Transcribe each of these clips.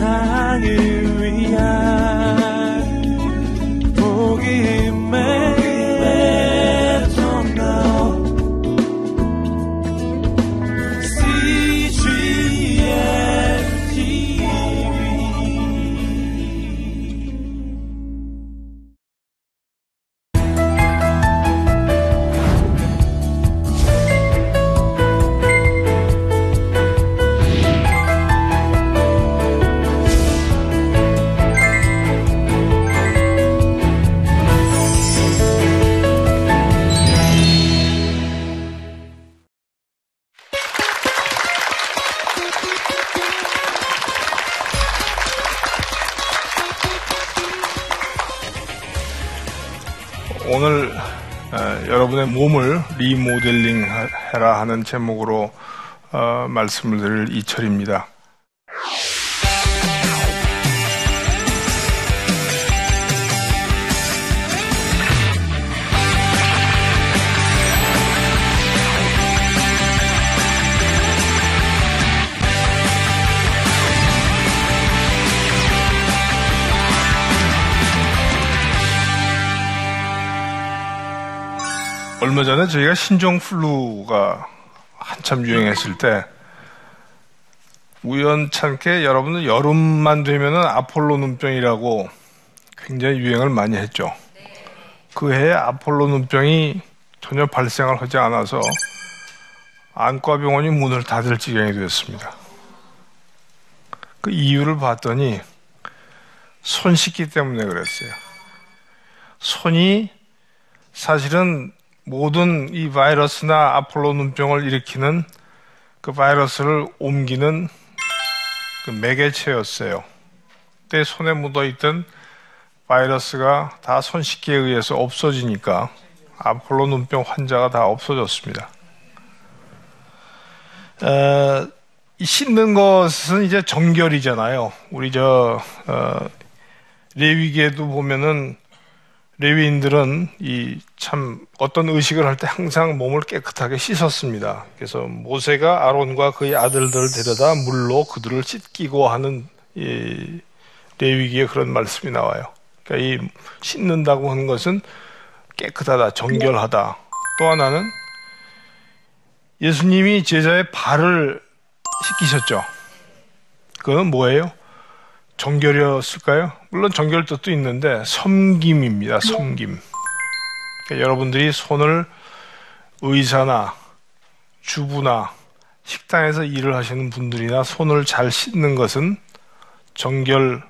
세상을 오늘 어, 여러분의 몸을 리모델링 해라 하는 제목으로 어, 말씀을 드릴 이철입니다. 얼마 전에 저희가 신종 플루가 한참 유행했을 때 우연찮게 여러분들 여름만 되면은 아폴로 눈병이라고 굉장히 유행을 많이 했죠. 그 해에 아폴로 눈병이 전혀 발생을 하지 않아서 안과병원이 문을 닫을 지경이 되었습니다. 그 이유를 봤더니 손 씻기 때문에 그랬어요. 손이 사실은 모든 이 바이러스나 아폴로 눈병을 일으키는 그 바이러스를 옮기는 그 매개체였어요. 때 손에 묻어 있던 바이러스가 다 손씻기에 의해서 없어지니까 아폴로 눈병 환자가 다 없어졌습니다. 어, 씻는 것은 이제 정결이잖아요. 우리 저 어, 레위기에도 보면은 레위인들은 이 참 어떤 의식을 할 때 항상 몸을 깨끗하게 씻었습니다. 그래서 모세가 아론과 그의 아들들을 데려다 물로 그들을 씻기고 하는 이 레위기에 그런 말씀이 나와요. 그러니까 이 씻는다고 하는 것은 깨끗하다, 정결하다. 또 하나는 예수님이 제자의 발을 씻기셨죠. 그건 뭐예요? 정결이었을까요? 물론 정결 뜻도 있는데 섬김입니다. 섬김. 그러니까 여러분들이 손을 의사나 주부나 식당에서 일을 하시는 분들이나 손을 잘 씻는 것은 정결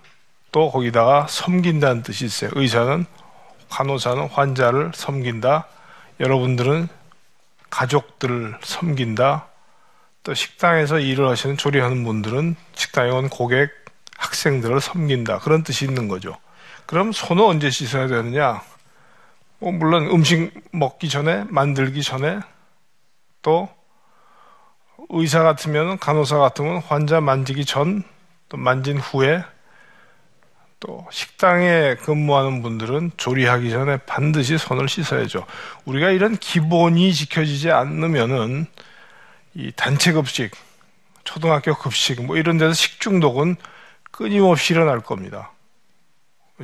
또 거기다가 섬긴다는 뜻이 있어요. 의사는 간호사는 환자를 섬긴다. 여러분들은 가족들을 섬긴다. 또 식당에서 일을 하시는 조리하는 분들은 식당에 온 고객 학생들을 섬긴다. 그런 뜻이 있는 거죠. 그럼 손은 언제 씻어야 되느냐? 뭐 물론 음식 먹기 전에, 만들기 전에, 또 의사 같으면, 간호사 같으면 환자 만지기 전, 또 만진 후에, 또 식당에 근무하는 분들은 조리하기 전에 반드시 손을 씻어야죠. 우리가 이런 기본이 지켜지지 않으면은 이 단체 급식, 초등학교 급식 뭐 이런 데서 식중독은 끊임없이 일어날 겁니다.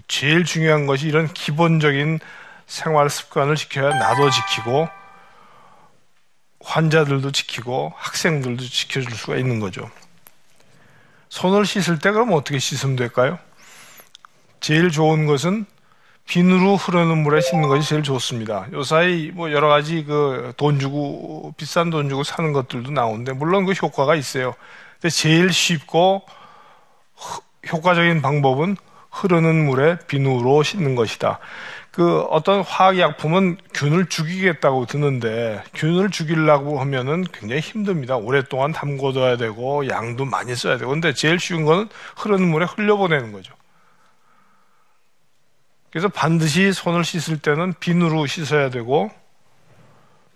제일 중요한 것이 이런 기본적인 생활 습관을 지켜야 나도 지키고 환자들도 지키고 학생들도 지켜줄 수가 있는 거죠. 손을 씻을 때 그럼 어떻게 씻으면 될까요? 제일 좋은 것은 비누로 흐르는 물에 씻는 것이 제일 좋습니다. 요사이 뭐 여러 가지 그 돈 주고 비싼 돈 주고 사는 것들도 나오는데 물론 그 효과가 있어요. 근데 제일 쉽고 효과적인 방법은 흐르는 물에 비누로 씻는 것이다. 그 어떤 화학약품은 균을 죽이겠다고 드는데 균을 죽이려고 하면은 굉장히 힘듭니다. 오랫동안 담궈둬야 되고 양도 많이 써야 되고 근데 제일 쉬운 거는 흐르는 물에 흘려보내는 거죠. 그래서 반드시 손을 씻을 때는 비누로 씻어야 되고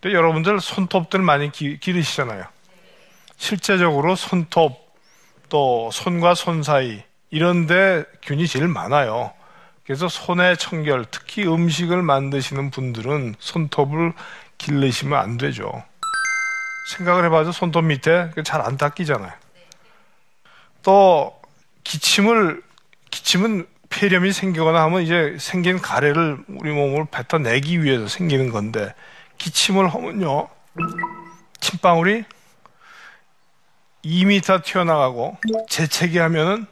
또 여러분들 손톱들 많이 기, 기르시잖아요. 실제적으로 손톱 또 손과 손 사이 이런데 균이 제일 많아요. 그래서 손의 청결, 특히 음식을 만드시는 분들은 손톱을 길르시면 안 되죠. 생각을 해봐도 손톱 밑에 잘 안 닦이잖아요. 또 기침을 기침은 폐렴이 생기거나 하면 이제 생긴 가래를 우리 몸을 뱉어내기 위해서 생기는 건데 기침을 하면요 침방울이 2m 튀어나가고 재채기 하면은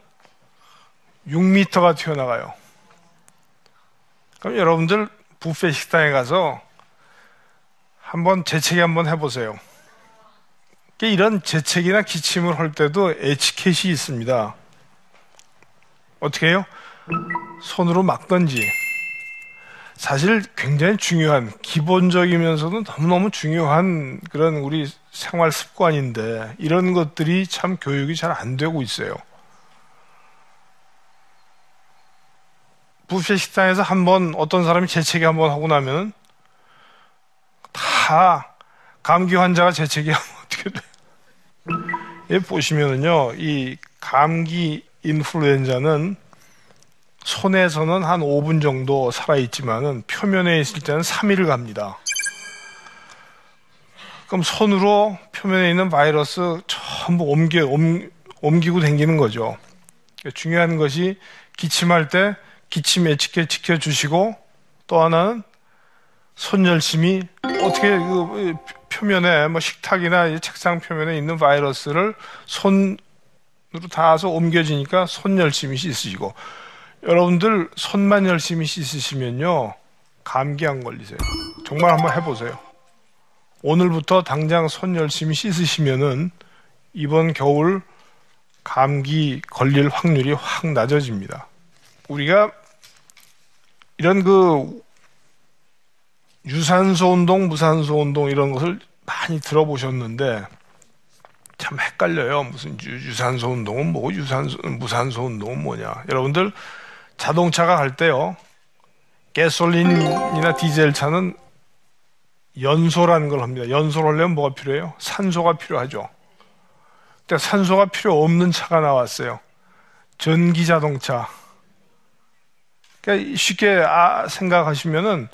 6m가 튀어나가요. 그럼 여러분들 부페 식당에 가서 한번 재채기 한번 해보세요. 이런 재채기나 기침을 할 때도 에치켓이 있습니다. 어떻게 해요? 손으로 막던지. 사실 굉장히 중요한, 기본적이면서도 너무너무 중요한 그런 우리 생활 습관인데, 이런 것들이 참 교육이 잘 안 되고 있어요. 부페 식당에서 한 번 어떤 사람이 재채기 한 번 하고 나면 다 감기 환자가 재채기 하면 어떻게 돼요? 예, 보시면은요, 이 감기 인플루엔자는 손에서는 한 5분 정도 살아있지만은 표면에 있을 때는 3일을 갑니다. 그럼 손으로 표면에 있는 바이러스 전부 옮겨, 옮, 옮기고 다니는 거죠. 중요한 것이 기침할 때 기침 에치켓 지켜주시고 또 하나는 손 열심히 어떻게 그 표면에 뭐 식탁이나 책상 표면에 있는 바이러스를 손으로 닿아서 옮겨지니까 손 열심히 씻으시고 여러분들 손만 열심히 씻으시면요 감기 안 걸리세요. 정말 한번 해보세요. 오늘부터 당장 손 열심히 씻으시면은 이번 겨울 감기 걸릴 확률이 확 낮아집니다. 우리가 이런 그 유산소 운동, 무산소 운동 이런 것을 많이 들어보셨는데 참 헷갈려요. 무슨 유, 산소 운동은 뭐고 유산소 무산소 운동은 뭐냐. 여러분들 자동차가 갈 때요. 가솔린이나 디젤 차는 연소라는 걸 합니다. 연소를 하려면 뭐가 필요해요? 산소가 필요하죠. 근데 산소가 필요 없는 차가 나왔어요. 전기 자동차. 그러니까 쉽게 아, 생각하시면은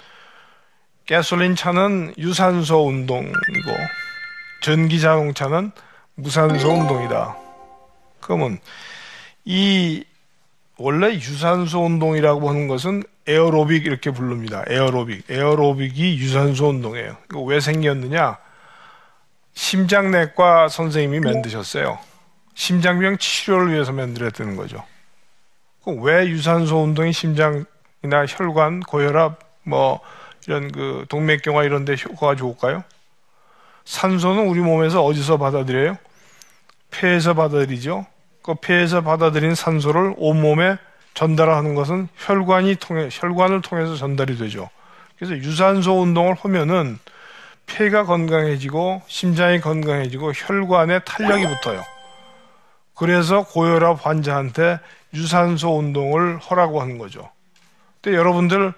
가솔린 차는 유산소 운동이고 전기 자동차는 무산소 운동이다. 그러면 이 원래 유산소 운동이라고 하는 것은 에어로빅 이렇게 부릅니다. 에어로빅. 에어로빅이 유산소 운동이에요. 왜 생겼느냐? 심장내과 선생님이 만드셨어요. 심장병 치료를 위해서 만들었다는 거죠. 왜 유산소 운동이 심장이나 혈관, 고혈압, 뭐 이런 그 동맥경화 이런 데 효과가 좋을까요? 산소는 우리 몸에서 어디서 받아들여요? 폐에서 받아들이죠. 그 폐에서 받아들인 산소를 온몸에 전달하는 것은 혈관이 통해 혈관을 통해서 전달이 되죠. 그래서 유산소 운동을 하면은 폐가 건강해지고 심장이 건강해지고 혈관에 탄력이 붙어요. 그래서 고혈압 환자한테 유산소 운동을 하라고 하는 거죠. 근데 여러분들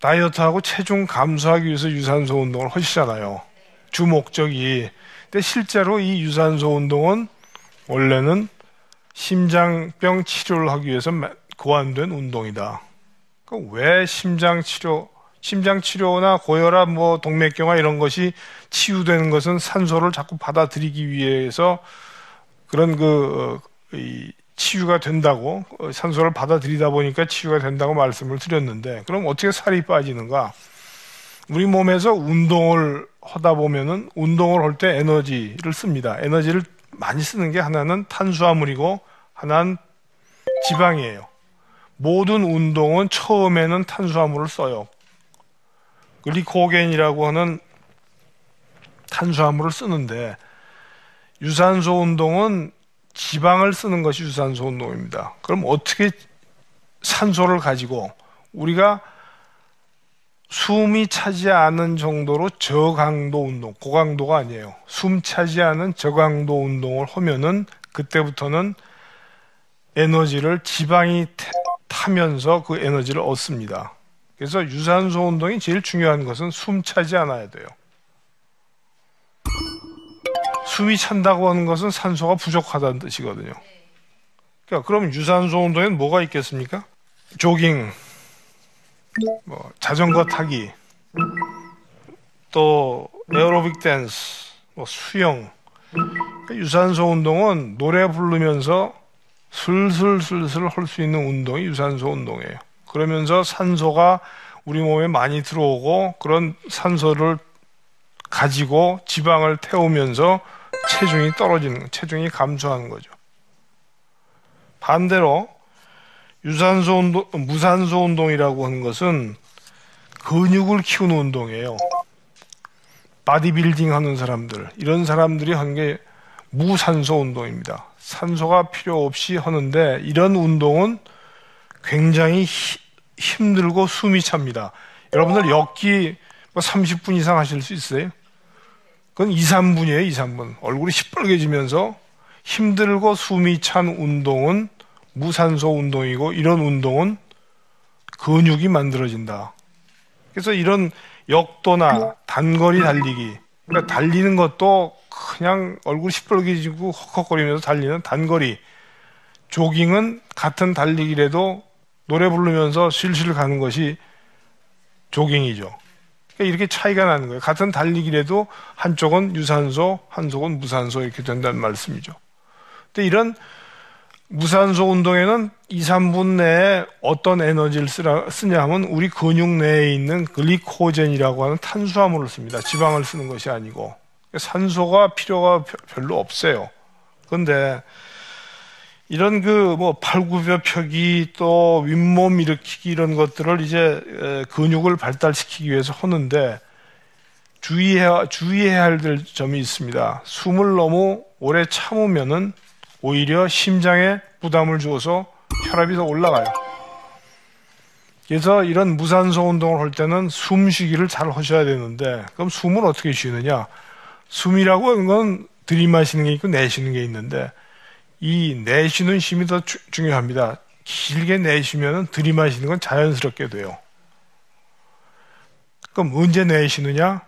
다이어트하고 체중 감소하기 위해서 유산소 운동을 하시잖아요. 주 목적이. 근데 실제로 이 유산소 운동은 원래는 심장병 치료를 하기 위해서 고안된 운동이다. 왜 심장 치료, 심장 치료나 고혈압, 뭐 동맥경화 이런 것이 치유되는 것은 산소를 자꾸 받아들이기 위해서 그런 그, 어, 이 치유가 된다고 어, 산소를 받아들이다 보니까 치유가 된다고 말씀을 드렸는데 그럼 어떻게 살이 빠지는가? 우리 몸에서 운동을 하다 보면은 운동을 할 때 에너지를 씁니다. 에너지를 많이 쓰는 게 하나는 탄수화물이고 하나는 지방이에요. 모든 운동은 처음에는 탄수화물을 써요. 글리코겐이라고 하는 탄수화물을 쓰는데 유산소 운동은 지방을 쓰는 것이 유산소 운동입니다. 그럼 어떻게 산소를 가지고 우리가 숨이 차지 않은 정도로 저강도 운동, 고강도가 아니에요. 숨 차지 않은 저강도 운동을 하면은 그때부터는 에너지를 지방이 타면서 그 에너지를 얻습니다. 그래서 유산소 운동이 제일 중요한 것은 숨 차지 않아야 돼요. 숨이 찬다고 하는 것은 산소가 부족하다는 뜻이거든요. 그러니까 그럼 유산소 운동에는 뭐가 있겠습니까? 조깅, 뭐 자전거 타기, 또 에어로빅 댄스, 뭐 수영. 그러니까 유산소 운동은 노래 부르면서 슬슬슬슬 할 수 있는 운동이 유산소 운동이에요. 그러면서 산소가 우리 몸에 많이 들어오고 그런 산소를 가지고 지방을 태우면서 체중이 떨어지는, 체중이 감소하는 거죠. 반대로 유산소 운동, 무산소 운동이라고 하는 것은 근육을 키우는 운동이에요. 바디빌딩 하는 사람들, 이런 사람들이 하는 게 무산소 운동입니다. 산소가 필요 없이 하는데 이런 운동은 굉장히 히, 힘들고 숨이 찹니다. 여러분들 역기 뭐 30분 이상 하실 수 있어요? 그건 2, 3분이에요, 2, 3분. 얼굴이 시뻘개지면서 힘들고 숨이 찬 운동은 무산소 운동이고 이런 운동은 근육이 만들어진다. 그래서 이런 역도나 단거리 달리기, 그러니까 달리는 것도 그냥 얼굴 시뻘개지고 헉헉거리면서 달리는 단거리, 조깅은 같은 달리기라도 노래 부르면서 실실 가는 것이 조깅이죠. 그러니까 이렇게 차이가 나는 거예요. 같은 달리기라도 한쪽은 유산소, 한쪽은 무산소 이렇게 된다는 말씀이죠. 근데 이런 무산소 운동에는 2, 3분 내에 어떤 에너지를 쓰라, 쓰냐 하면 우리 근육 내에 있는 글리코젠이라고 하는 탄수화물을 씁니다. 지방을 쓰는 것이 아니고. 산소가 필요가 별로 없어요. 그런데 이런 그 뭐 팔굽혀 펴기 또 윗몸 일으키기 이런 것들을 이제 근육을 발달시키기 위해서 하는데 주의해야, 주의해야 할 점이 있습니다. 숨을 너무 오래 참으면은 오히려 심장에 부담을 주어서 혈압이 더 올라가요. 그래서 이런 무산소 운동을 할 때는 숨쉬기를 잘 하셔야 되는데 그럼 숨을 어떻게 쉬느냐? 숨이라고 하는 건 들이마시는 게 있고 내쉬는 게 있는데 이 내쉬는 힘이 더 주, 중요합니다. 길게 내쉬면 들이마시는 건 자연스럽게 돼요. 그럼 언제 내쉬느냐?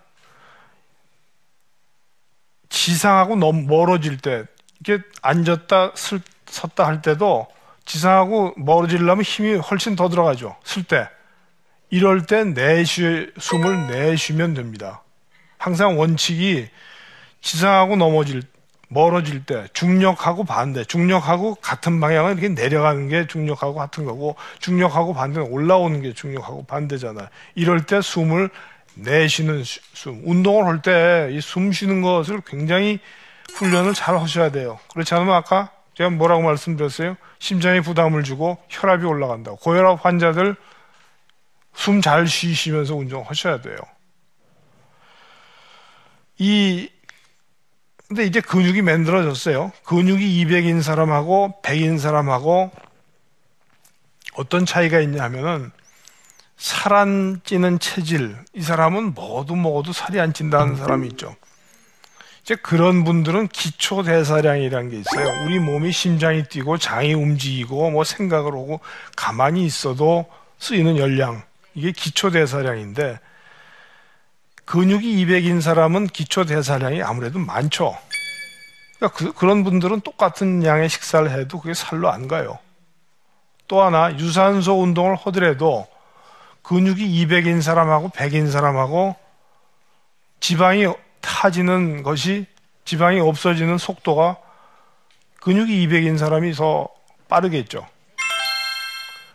지상하고 너무 멀어질 때 이렇게 앉았다 슬, 섰다 할 때도 지상하고 멀어지려면 힘이 훨씬 더 들어가죠. 쓸 때. 이럴 때 내쉬, 숨을 내쉬면 됩니다. 항상 원칙이 지상하고 넘어질, 멀어질 때 중력하고 반대, 중력하고 같은 방향은 이렇게 내려가는 게 중력하고 같은 거고 중력하고 반대는 올라오는 게 중력하고 반대잖아요. 이럴 때 숨을 내쉬는 숨. 운동을 할 때 이 숨 쉬는 것을 굉장히 훈련을 잘 하셔야 돼요. 그렇지 않으면 아까 제가 뭐라고 말씀드렸어요? 심장에 부담을 주고 혈압이 올라간다고. 고혈압 환자들 숨 잘 쉬시면서 운동하셔야 돼요. 이 근데 이제 근육이 만들어졌어요. 근육이 200인 사람하고 100인 사람하고 어떤 차이가 있냐 하면은 살 안 찌는 체질. 이 사람은 뭐도 먹어도 살이 안 찐다는 사람이 있죠. 이제 그런 분들은 기초 대사량이라는 게 있어요. 우리 몸이 심장이 뛰고 장이 움직이고 뭐 생각을 하고 가만히 있어도 쓰이는 열량. 이게 기초 대사량인데 근육이 200인 사람은 기초 대사량이 아무래도 많죠. 그러니까 그, 런 분들은 똑같은 양의 식사를 해도 그게 살로 안 가요. 또 하나 유산소 운동을 하더라도 근육이 200인 사람하고 100인 사람하고 지방이 타지는 것이 지방이 없어지는 속도가 근육이 200인 사람이 더 빠르겠죠.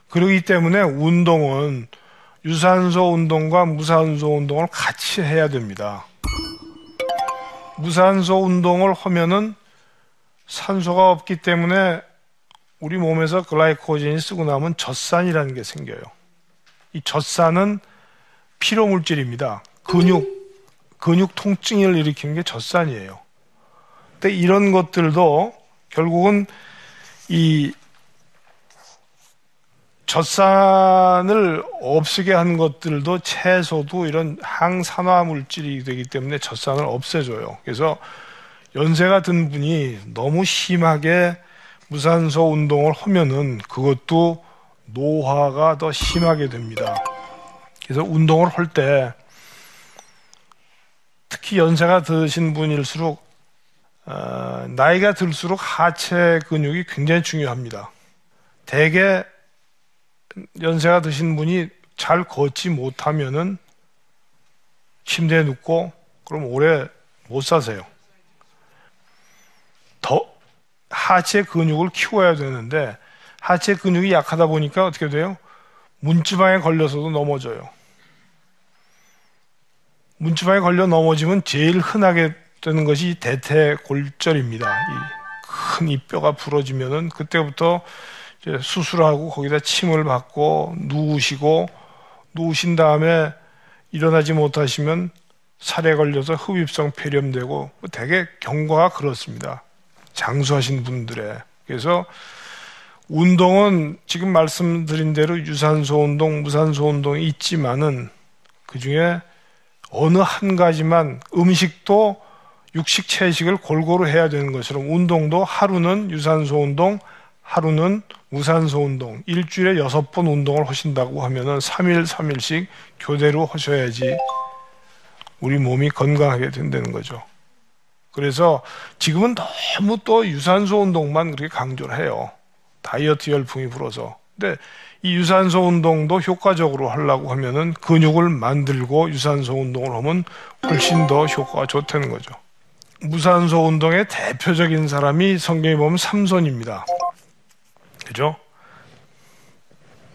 그러기 때문에 운동은 유산소 운동과 무산소 운동을 같이 해야 됩니다. 무산소 운동을 하면은 산소가 없기 때문에 우리 몸에서 글라이코젠이 쓰고 나면 젖산이라는 게 생겨요. 이 젖산은 피로 물질입니다. 근육 근육 통증을 일으키는 게 젖산이에요. 근데 이런 것들도 결국은 이 젖산을 없애게 하는 것들도 채소도 이런 항산화 물질이 되기 때문에 젖산을 없애줘요. 그래서 연세가 든 분이 너무 심하게 무산소 운동을 하면은 그것도 노화가 더 심하게 됩니다. 그래서 운동을 할 때 특히 연세가 드신 분일수록 어, 나이가 들수록 하체 근육이 굉장히 중요합니다. 대개 연세가 드신 분이 잘 걷지 못하면은 침대에 눕고 그럼 오래 못 사세요. 더 하체 근육을 키워야 되는데 하체 근육이 약하다 보니까 어떻게 돼요? 문지방에 걸려서도 넘어져요. 문지방에 걸려 넘어지면 제일 흔하게 되는 것이 대퇴골절입니다. 큰 이 뼈가 부러지면은 그때부터 수술하고 거기다 침을 받고 누우시고 누우신 다음에 일어나지 못하시면 살에 걸려서 흡입성 폐렴되고 되게 경과가 그렇습니다. 장수하신 분들의 그래서 운동은 지금 말씀드린 대로 유산소 운동, 무산소 운동이 있지만은 그 중에 어느 한 가지만 음식도 육식 채식을 골고루 해야 되는 것처럼 운동도 하루는 유산소 운동, 하루는 무산소 운동, 일주일에 여섯 번 운동을 하신다고 하면은 3일, 3일씩 교대로 하셔야지 우리 몸이 건강하게 된다는 거죠. 그래서 지금은 너무 또 유산소 운동만 그렇게 강조를 해요. 다이어트 열풍이 불어서. 근데 이 유산소 운동도 효과적으로 하려고 하면은 근육을 만들고 유산소 운동을 하면 훨씬 더 효과가 좋다는 거죠. 무산소 운동의 대표적인 사람이 성경에 보면 삼손입니다. 그죠?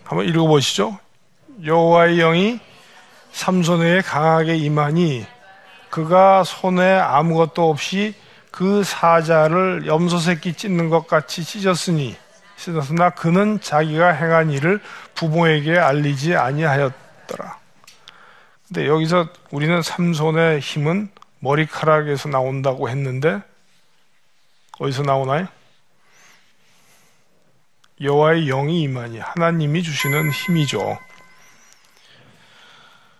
한번 읽어보시죠. 여호와의 영이 삼손에게 강하게 임하니 그가 손에 아무것도 없이 그 사자를 염소 새끼 찢는 것 같이 찢었으니 찢었으나 그는 자기가 행한 일을 부모에게 알리지 아니하였더라. 근데 여기서 우리는 삼손의 힘은 머리카락에서 나온다고 했는데 어디서 나오나요? 여호와의 영이 임하니 하나님이 주시는 힘이죠.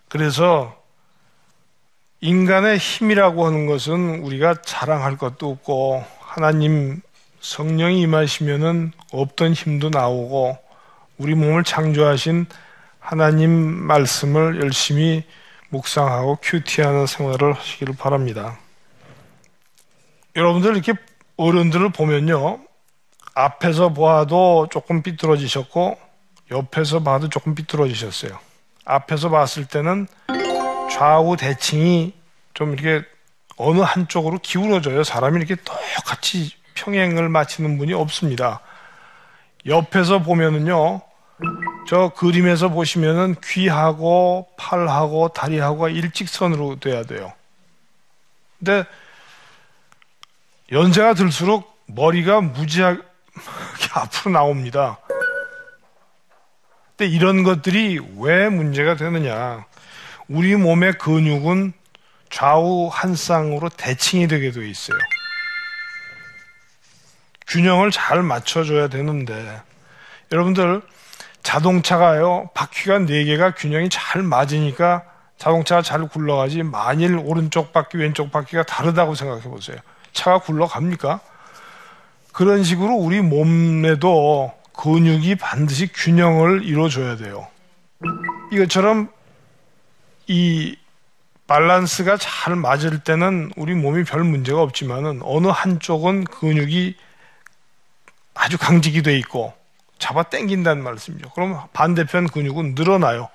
그래서 인간의 힘이라고 하는 것은 우리가 자랑할 것도 없고 하나님 성령이 임하시면은 없던 힘도 나오고 우리 몸을 창조하신 하나님 말씀을 열심히 묵상하고 큐티하는 생활을 하시기를 바랍니다. 여러분들 이렇게 어른들을 보면요. 앞에서 봐도 조금 삐뚤어지셨고 옆에서 봐도 조금 삐뚤어지셨어요. 앞에서 봤을 때는 좌우 대칭이 좀 이렇게 어느 한쪽으로 기울어져요. 사람이 이렇게 똑같이 평행을 마치는 분이 없습니다. 옆에서 보면은요, 저 그림에서 보시면은 귀하고 팔하고 다리하고가 일직선으로 돼야 돼요. 근데 연세가 들수록 머리가 무지하 게 앞으로 나옵니다. 근데 이런 것들이 왜 문제가 되느냐? 우리 몸의 근육은 좌우 한 쌍으로 대칭이 되게 되어 있어요. 균형을 잘 맞춰줘야 되는데 여러분들 자동차가요 바퀴가 네 개가 균형이 잘 맞으니까 자동차가 잘 굴러가지 만일 오른쪽 바퀴 왼쪽 바퀴가 다르다고 생각해 보세요. 차가 굴러갑니까? 그런 식으로 우리 몸에도 근육이 반드시 균형을 이루어줘야 돼요. 이것처럼 이 밸런스가 잘 맞을 때는 우리 몸이 별 문제가 없지만은 어느 한쪽은 근육이 아주 강직이 돼 있고 잡아 당긴다는 말씀이죠. 그럼 반대편 근육은 늘어나요.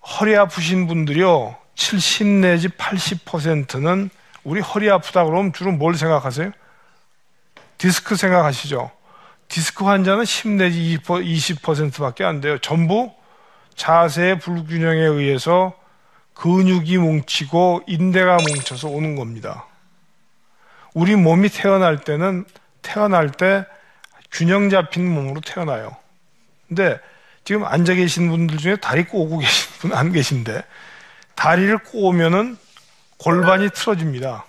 허리 아프신 분들이요. 70 내지 80%는 우리 허리 아프다 그러면 주로 뭘 생각하세요? 디스크 생각하시죠? 디스크 환자는 10 내지 20%밖에 안 돼요. 전부 자세의 불균형에 의해서 근육이 뭉치고 인대가 뭉쳐서 오는 겁니다. 우리 몸이 태어날 때는 태어날 때 균형 잡힌 몸으로 태어나요. 근데 지금 앉아 계신 분들 중에 다리 꼬고 계신 분 안 계신데 다리를 꼬으면은 골반이 틀어집니다.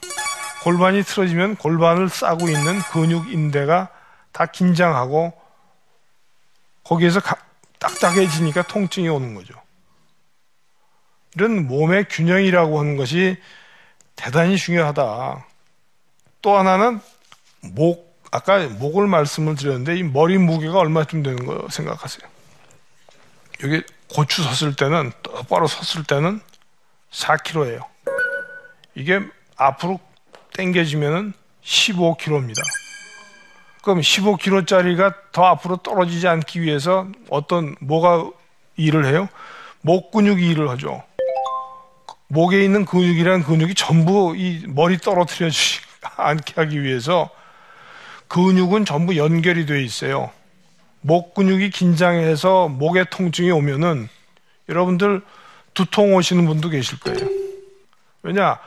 골반이 틀어지면 골반을 싸고 있는 근육 인대가 다 긴장하고 거기에서 딱딱해지니까 통증이 오는 거죠. 이런 몸의 균형이라고 하는 것이 대단히 중요하다. 또 하나는 목, 아까 목을 말씀을 드렸는데 이 머리 무게가 얼마쯤 되는 거 생각하세요? 여기 고추 섰을 때는 똑바로 섰을 때는 4kg예요. 이게 앞으로 당겨지면은 15kg입니다. 그럼 15kg짜리가 더 앞으로 떨어지지 않기 위해서 어떤 뭐가 일을 해요? 목 근육이 일을 하죠. 목에 있는 근육이란 근육이 전부 이 머리 떨어뜨려 주지 않게 하기 위해서 근육은 전부 연결이 되어 있어요. 목 근육이 긴장해서 목에 통증이 오면은 여러분들 두통 오시는 분도 계실 거예요. 왜냐?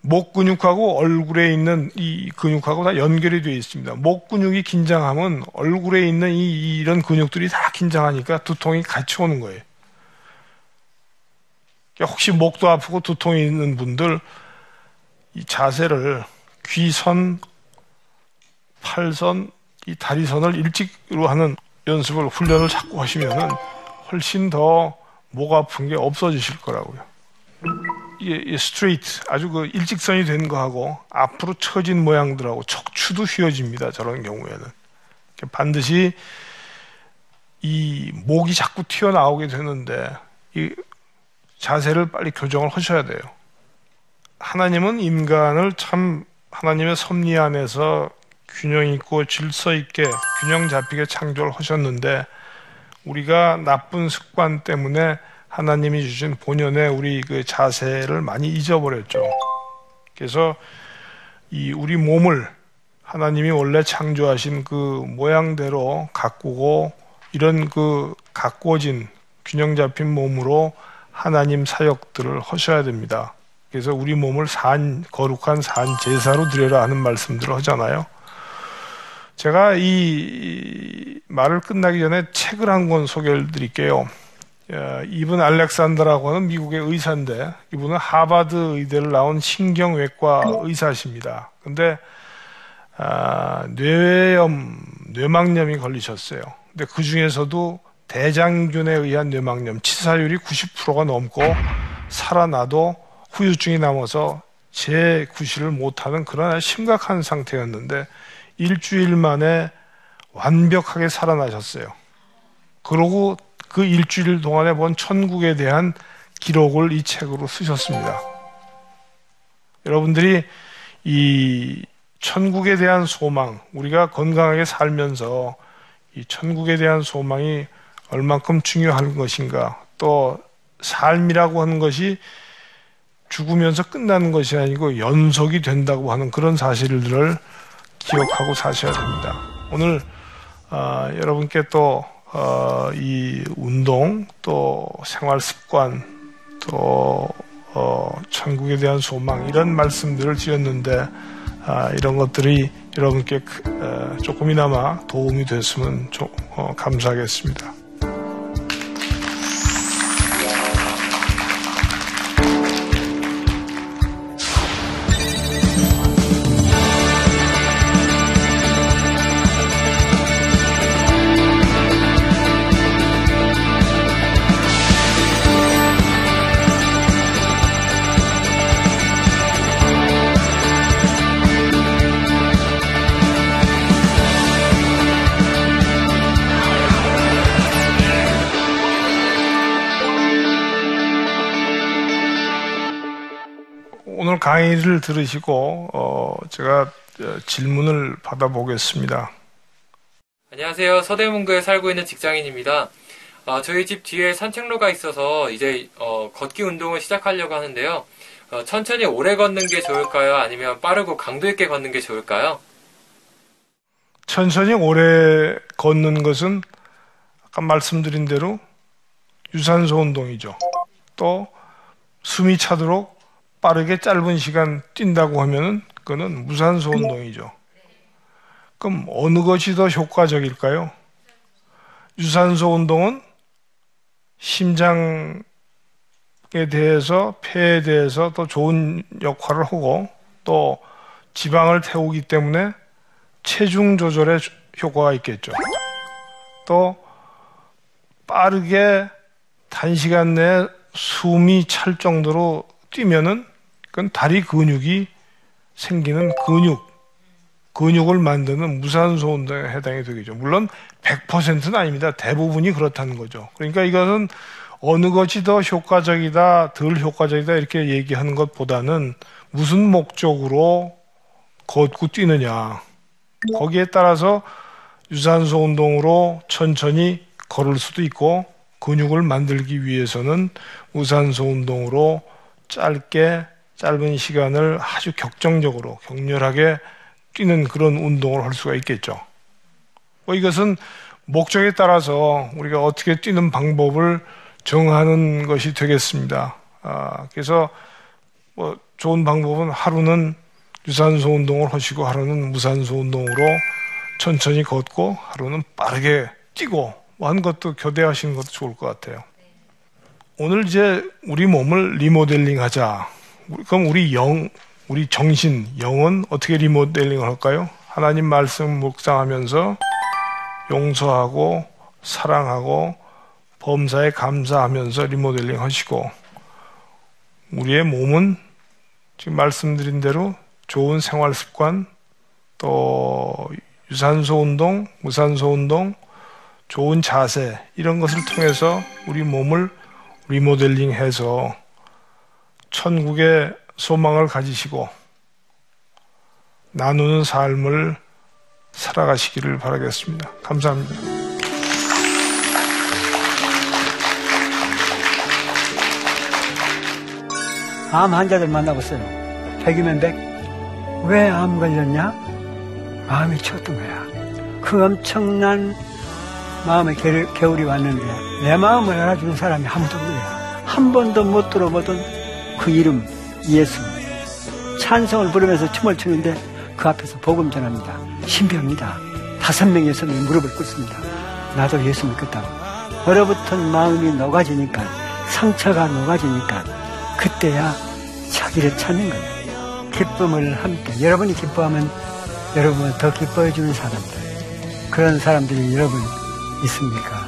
목 근육하고 얼굴에 있는 이 근육하고 다 연결이 되어 있습니다. 목 근육이 긴장하면 얼굴에 있는 이, 이런 근육들이 다 긴장하니까 두통이 같이 오는 거예요. 그러니까 혹시 목도 아프고 두통이 있는 분들 이 자세를 귀선, 팔선, 이 다리선을 일찍으로 하는 연습을 훈련을 자꾸 하시면은 훨씬 더 목 아픈 게 없어지실 거라고요. 스트레이트 아주 그 일직선이 된 거하고 앞으로 처진 모양들하고 척추도 휘어집니다. 저런 경우에는 반드시 이 목이 자꾸 튀어나오게 되는데 이 자세를 빨리 교정을 하셔야 돼요. 하나님은 인간을 참 하나님의 섭리 안에서 균형 있고 질서 있게 균형 잡히게 창조를 하셨는데 우리가 나쁜 습관 때문에 하나님이 주신 본연의 우리 그 자세를 많이 잊어버렸죠. 그래서 이 우리 몸을 하나님이 원래 창조하신 그 모양대로 가꾸고 이런 그 가꾸어진 균형 잡힌 몸으로 하나님 사역들을 하셔야 됩니다. 그래서 우리 몸을 산 거룩한 산 제사로 드려라 하는 말씀들을 하잖아요. 제가 이 말을 끝나기 전에 책을 한 권 소개를 드릴게요. 이분 알렉산더라고 하는 미국의 의사인데 이분은 하버드 의대를 나온 신경외과 의사십니다. 근데 아, 뇌염, 뇌막염이 걸리셨어요. 근데 그 중에서도 대장균에 의한 뇌막염 치사율이 90%가 넘고 살아나도 후유증이 남아서 재구실을 못하는 그런 심각한 상태였는데 일주일 만에 완벽하게 살아나셨어요. 그러고 그 일주일 동안에 본 천국에 대한 기록을 이 책으로 쓰셨습니다. 여러분들이 이 천국에 대한 소망, 우리가 건강하게 살면서 이 천국에 대한 소망이 얼만큼 중요한 것인가, 또 삶이라고 하는 것이 죽으면서 끝나는 것이 아니고 연속이 된다고 하는 그런 사실들을 기억하고 사셔야 됩니다. 오늘 어, 여러분께 또 이 어, 운동 또 생활 습관 또 어, 천국에 대한 소망 이런 말씀들을 드렸는데 아, 이런 것들이 여러분께 어, 조금이나마 도움이 됐으면 조, 어, 감사하겠습니다. 오늘 강의를 들으시고 어, 제가 질문을 받아보겠습니다. 안녕하세요. 서대문구에 살고 있는 직장인입니다. 어, 저희 집 뒤에 산책로가 있어서 이제 어, 걷기 운동을 시작하려고 하는데요. 어, 천천히 오래 걷는 게 좋을까요? 아니면 빠르고 강도 있게 걷는 게 좋을까요? 천천히 오래 걷는 것은 아까 말씀드린 대로 유산소 운동이죠. 또 숨이 차도록 빠르게 짧은 시간 뛴다고 하면은 그거는 무산소 운동이죠. 그럼 어느 것이 더 효과적일까요? 유산소 운동은 심장에 대해서 폐에 대해서 또 좋은 역할을 하고 또 지방을 태우기 때문에 체중 조절에 효과가 있겠죠. 또 빠르게 단시간 내에 숨이 찰 정도로 뛰면은 그건 다리 근육이 생기는 근육, 근육을 만드는 무산소 운동에 해당이 되겠죠. 물론 100%는 아닙니다. 대부분이 그렇다는 거죠. 그러니까 이것은 어느 것이 더 효과적이다, 덜 효과적이다 이렇게 얘기하는 것보다는 무슨 목적으로 걷고 뛰느냐. 거기에 따라서 유산소 운동으로 천천히 걸을 수도 있고 근육을 만들기 위해서는 무산소 운동으로 짧게 짧은 시간을 아주 격정적으로 격렬하게 뛰는 그런 운동을 할 수가 있겠죠. 뭐 이것은 목적에 따라서 우리가 어떻게 뛰는 방법을 정하는 것이 되겠습니다. 아, 그래서 뭐 좋은 방법은 하루는 유산소 운동을 하시고 하루는 무산소 운동으로 천천히 걷고 하루는 빠르게 뛰고 뭐 한 것도 교대하시는 것도 좋을 것 같아요. 오늘 이제 우리 몸을 리모델링 하자. 그럼 우리 영, 우리 정신, 영은 어떻게 리모델링을 할까요? 하나님 말씀 묵상하면서 용서하고 사랑하고 범사에 감사하면서 리모델링 하시고 우리의 몸은 지금 말씀드린 대로 좋은 생활 습관 또 유산소 운동, 무산소 운동, 좋은 자세 이런 것을 통해서 우리 몸을 리모델링 해서 천국의 소망을 가지시고 나누는 삶을 살아가시기를 바라겠습니다. 감사합니다. 암 환자들 만나봤어요. 100이면 100. 왜 암 걸렸냐? 마음이 쳤던 거야. 그 엄청난 마음의 겨울, 겨울이 왔는데 내 마음을 알아주는 사람이 아무도 없네요. 한 번도 못 들어보던 그 이름 예수. 찬성을 부르면서 춤을 추는데 그 앞에서 복음 전합니다. 신비합니다. 다섯 성이 무릎을 꿇습니다. 나도 예수 믿겠다고. 얼어붙은 마음이 녹아지니까 상처가 녹아지니까 그때야 자기를 찾는 거예요. 기쁨을 함께 여러분이 기뻐하면 여러분을 더 기뻐해 주는 사람들 그런 사람들이 여러분 있습니까?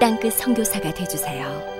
땅끝 성교사가 되주세요